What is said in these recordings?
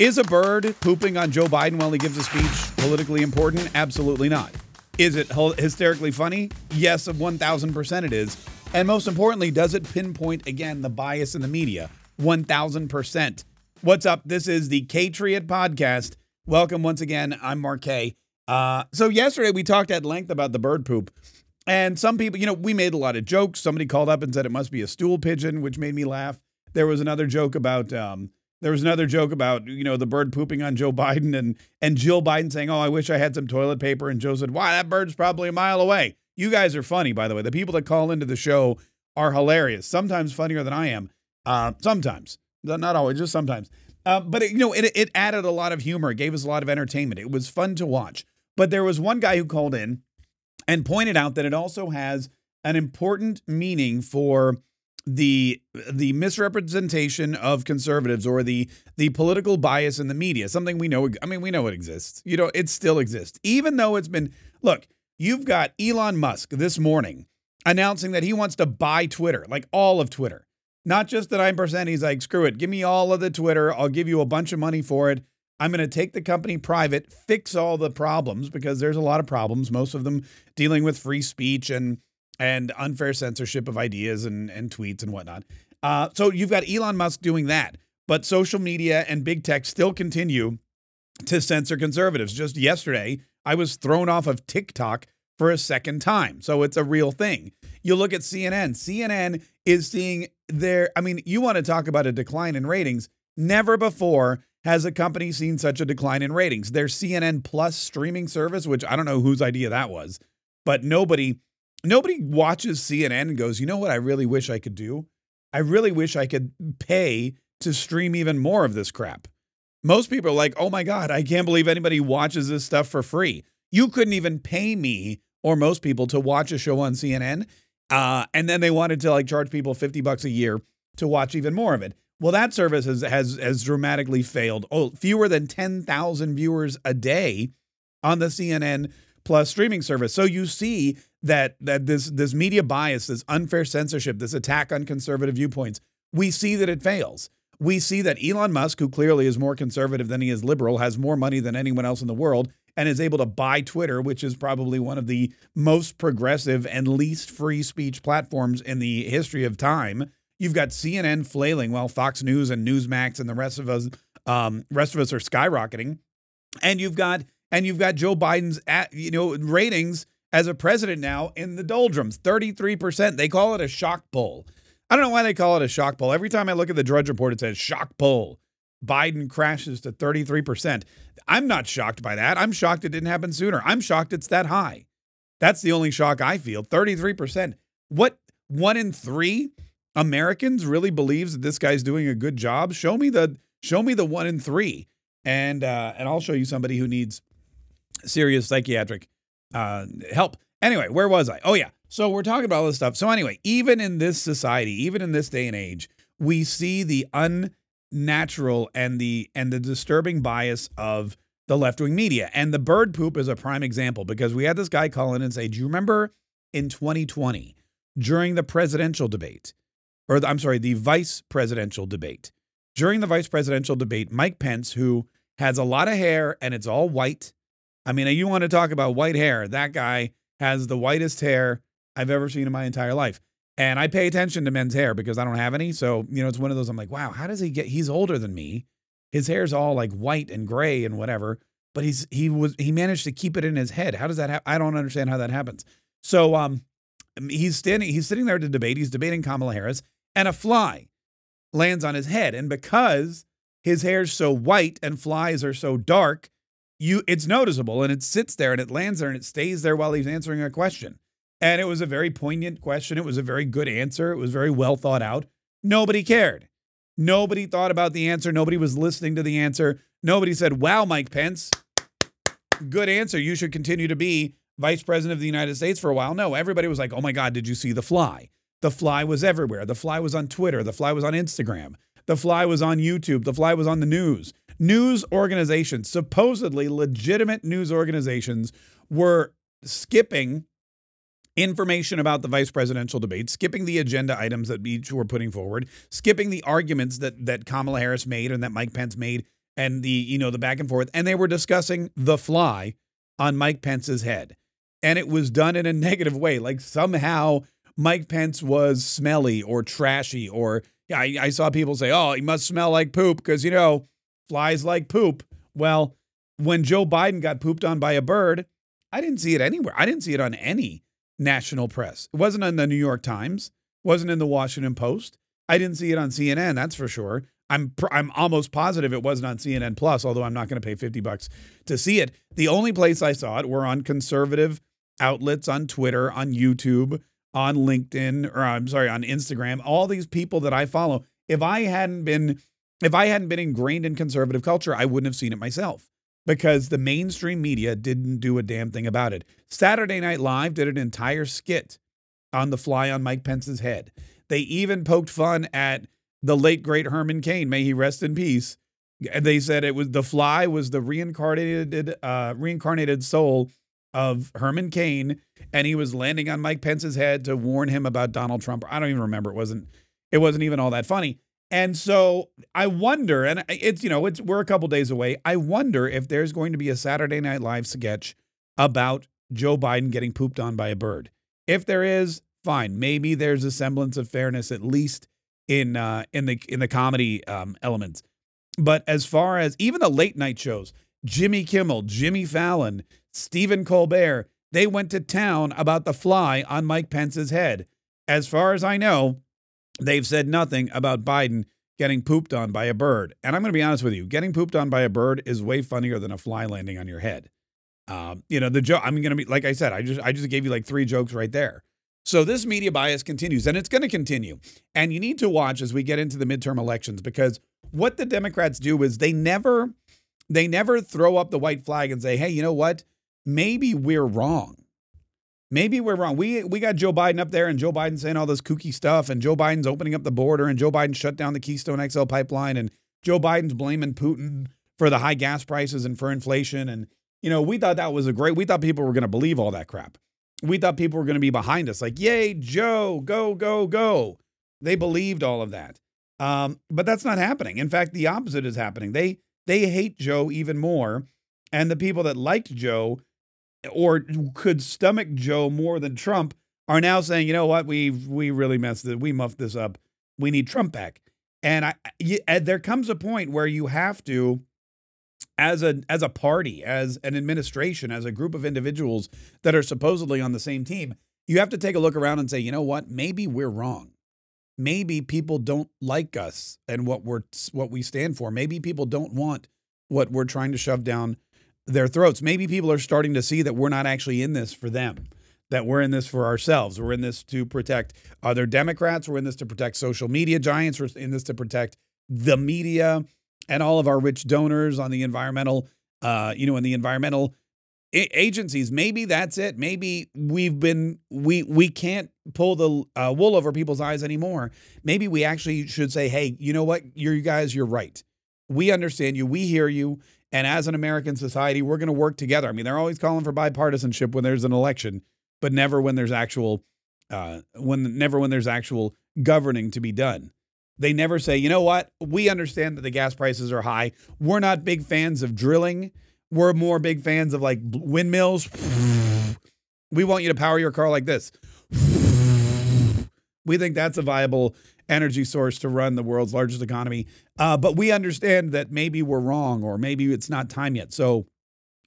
Is a bird pooping on Joe Biden while he gives a speech politically important? Absolutely not. Is it hysterically funny? Yes, of 1000% it is. And most importantly, does it pinpoint again the bias in the media? 1000%. What's up? This is the Katriot podcast. Welcome once again. I'm Mark K. Uh, so, yesterday we talked at length about the bird poop. And some people, you know, we made a lot of jokes. Somebody called up and said it must be a stool pigeon, which made me laugh. There was another joke about, um, there was another joke about you know the bird pooping on Joe Biden and and Jill Biden saying, "Oh, I wish I had some toilet paper," and Joe said, "Why that bird's probably a mile away." You guys are funny, by the way. The people that call into the show are hilarious. Sometimes funnier than I am. Uh, sometimes, not always, just sometimes. Uh, but it, you know, it it added a lot of humor. It gave us a lot of entertainment. It was fun to watch. But there was one guy who called in and pointed out that it also has an important meaning for the the misrepresentation of conservatives or the the political bias in the media something we know i mean we know it exists. You know it still exists. Even though it's been look you've got Elon Musk this morning announcing that he wants to buy Twitter like all of Twitter. Not just the 9% he's like screw it give me all of the Twitter I'll give you a bunch of money for it. I'm going to take the company private fix all the problems because there's a lot of problems most of them dealing with free speech and and unfair censorship of ideas and, and tweets and whatnot. Uh, so you've got Elon Musk doing that, but social media and big tech still continue to censor conservatives. Just yesterday, I was thrown off of TikTok for a second time. So it's a real thing. You look at CNN, CNN is seeing their, I mean, you want to talk about a decline in ratings. Never before has a company seen such a decline in ratings. Their CNN Plus streaming service, which I don't know whose idea that was, but nobody nobody watches CNN and goes, you know what I really wish I could do? I really wish I could pay to stream even more of this crap. Most people are like, oh my God, I can't believe anybody watches this stuff for free. You couldn't even pay me or most people to watch a show on CNN. Uh, and then they wanted to like charge people 50 bucks a year to watch even more of it. Well, that service has, has, has dramatically failed. Oh, fewer than 10,000 viewers a day on the CNN plus streaming service. So you see that that this this media bias, this unfair censorship, this attack on conservative viewpoints, we see that it fails. We see that Elon Musk, who clearly is more conservative than he is liberal, has more money than anyone else in the world, and is able to buy Twitter, which is probably one of the most progressive and least free speech platforms in the history of time. You've got CNN flailing while Fox News and Newsmax and the rest of us, um, rest of us are skyrocketing, and you've got and you've got Joe Biden's at, you know ratings as a president now in the doldrums 33%. They call it a shock poll. I don't know why they call it a shock poll. Every time I look at the Drudge Report, it says shock poll. Biden crashes to 33%. I'm not shocked by that. I'm shocked it didn't happen sooner. I'm shocked it's that high. That's the only shock I feel 33%. What one in three Americans really believes that this guy's doing a good job? Show me the show me the one in three. And uh, and I'll show you somebody who needs serious psychiatric uh, help. Anyway, where was I? Oh, yeah. So we're talking about all this stuff. So, anyway, even in this society, even in this day and age, we see the unnatural and the and the disturbing bias of the left wing media. And the bird poop is a prime example because we had this guy call in and say, Do you remember in 2020 during the presidential debate, or the, I'm sorry, the vice presidential debate? During the vice presidential debate, Mike Pence, who has a lot of hair and it's all white, I mean, you want to talk about white hair. That guy has the whitest hair I've ever seen in my entire life. And I pay attention to men's hair because I don't have any. So, you know, it's one of those I'm like, wow, how does he get he's older than me. His hair's all like white and gray and whatever, but he's he was he managed to keep it in his head. How does that happen? I don't understand how that happens. So, um he's standing he's sitting there to debate. He's debating Kamala Harris and a fly lands on his head and because his hair's so white and flies are so dark, you it's noticeable and it sits there and it lands there and it stays there while he's answering a question. And it was a very poignant question. It was a very good answer. It was very well thought out. Nobody cared. Nobody thought about the answer. Nobody was listening to the answer. Nobody said, Wow, Mike Pence, good answer. You should continue to be vice president of the United States for a while. No, everybody was like, Oh my God, did you see the fly? The fly was everywhere. The fly was on Twitter. The fly was on Instagram. The fly was on YouTube. The fly was on the news news organizations, supposedly legitimate news organizations, were skipping information about the vice presidential debate, skipping the agenda items that each were putting forward, skipping the arguments that that Kamala Harris made and that Mike Pence made and the you know the back and forth, and they were discussing the fly on Mike Pence's head, and it was done in a negative way, like somehow Mike Pence was smelly or trashy, or I, I saw people say, oh, he must smell like poop because you know flies like poop. Well, when Joe Biden got pooped on by a bird, I didn't see it anywhere. I didn't see it on any national press. It wasn't on the New York Times, wasn't in the Washington Post. I didn't see it on CNN, that's for sure. I'm I'm almost positive it wasn't on CNN Plus, although I'm not going to pay 50 bucks to see it. The only place I saw it were on conservative outlets on Twitter, on YouTube, on LinkedIn, or I'm sorry, on Instagram. All these people that I follow. If I hadn't been if I hadn't been ingrained in conservative culture, I wouldn't have seen it myself because the mainstream media didn't do a damn thing about it. Saturday Night Live did an entire skit on the fly on Mike Pence's head. They even poked fun at the late great Herman Cain, may he rest in peace. They said it was the fly was the reincarnated uh, reincarnated soul of Herman Cain, and he was landing on Mike Pence's head to warn him about Donald Trump. I don't even remember. It wasn't it wasn't even all that funny. And so I wonder, and it's you know it's we're a couple days away. I wonder if there's going to be a Saturday Night Live sketch about Joe Biden getting pooped on by a bird. If there is, fine. Maybe there's a semblance of fairness at least in uh, in the in the comedy um, elements. But as far as even the late night shows, Jimmy Kimmel, Jimmy Fallon, Stephen Colbert, they went to town about the fly on Mike Pence's head. As far as I know, They've said nothing about Biden getting pooped on by a bird. And I'm going to be honest with you, getting pooped on by a bird is way funnier than a fly landing on your head. Um, you know, the joke, I'm going to be, like I said, I just, I just gave you like three jokes right there. So this media bias continues and it's going to continue. And you need to watch as we get into the midterm elections because what the Democrats do is they never, they never throw up the white flag and say, hey, you know what? Maybe we're wrong maybe we're wrong. We we got Joe Biden up there, and Joe Biden saying all this kooky stuff, and Joe Biden's opening up the border, and Joe Biden shut down the Keystone XL pipeline, and Joe Biden's blaming Putin for the high gas prices and for inflation. And you know, we thought that was a great. We thought people were going to believe all that crap. We thought people were going to be behind us, like, "Yay, Joe, go, go, go!" They believed all of that, um, but that's not happening. In fact, the opposite is happening. They they hate Joe even more, and the people that liked Joe or could stomach Joe more than Trump are now saying, you know what, we we really messed it, we muffed this up. We need Trump back. And I, you, and there comes a point where you have to, as a as a party, as an administration, as a group of individuals that are supposedly on the same team, you have to take a look around and say, you know what, maybe we're wrong. Maybe people don't like us and what we're what we stand for. Maybe people don't want what we're trying to shove down their throats. Maybe people are starting to see that we're not actually in this for them, that we're in this for ourselves. We're in this to protect other Democrats. We're in this to protect social media giants. We're in this to protect the media and all of our rich donors on the environmental, uh, you know, in the environmental agencies. Maybe that's it. Maybe we've been we we can't pull the uh, wool over people's eyes anymore. Maybe we actually should say, hey, you know what, you guys, you're right. We understand you. We hear you. And as an American society, we're going to work together. I mean, they're always calling for bipartisanship when there's an election, but never when there's actual, uh, when never when there's actual governing to be done. They never say, you know what? We understand that the gas prices are high. We're not big fans of drilling. We're more big fans of like windmills. We want you to power your car like this. We think that's a viable energy source to run the world's largest economy. Uh, but we understand that maybe we're wrong or maybe it's not time yet. So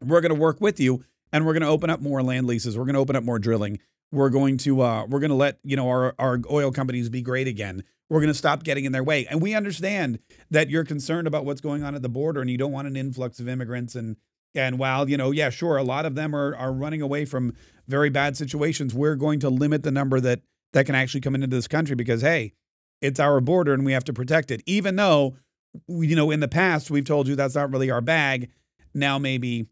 we're going to work with you and we're going to open up more land leases. We're going to open up more drilling. We're going to uh, we're going to let you know our our oil companies be great again. We're going to stop getting in their way. And we understand that you're concerned about what's going on at the border and you don't want an influx of immigrants and and while, you know, yeah, sure, a lot of them are are running away from very bad situations, we're going to limit the number that that can actually come into this country because hey, it's our border and we have to protect it. Even though, you know, in the past we've told you that's not really our bag. Now maybe,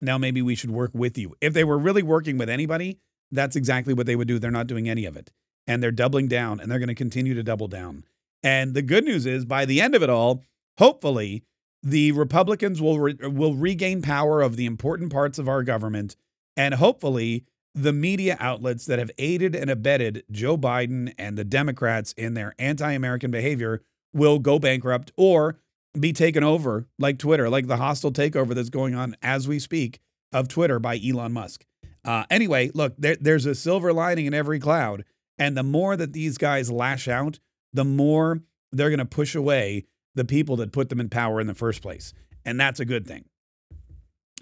now maybe we should work with you. If they were really working with anybody, that's exactly what they would do. They're not doing any of it, and they're doubling down, and they're going to continue to double down. And the good news is, by the end of it all, hopefully, the Republicans will re- will regain power of the important parts of our government, and hopefully the media outlets that have aided and abetted Joe Biden and the Democrats in their anti American behavior will go bankrupt or be taken over like Twitter, like the hostile takeover that's going on as we speak of Twitter by Elon Musk. Uh, anyway, look, there, there's a silver lining in every cloud. And the more that these guys lash out, the more they're going to push away the people that put them in power in the first place. And that's a good thing.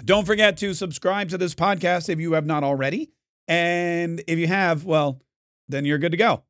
Don't forget to subscribe to this podcast if you have not already. And if you have, well, then you're good to go.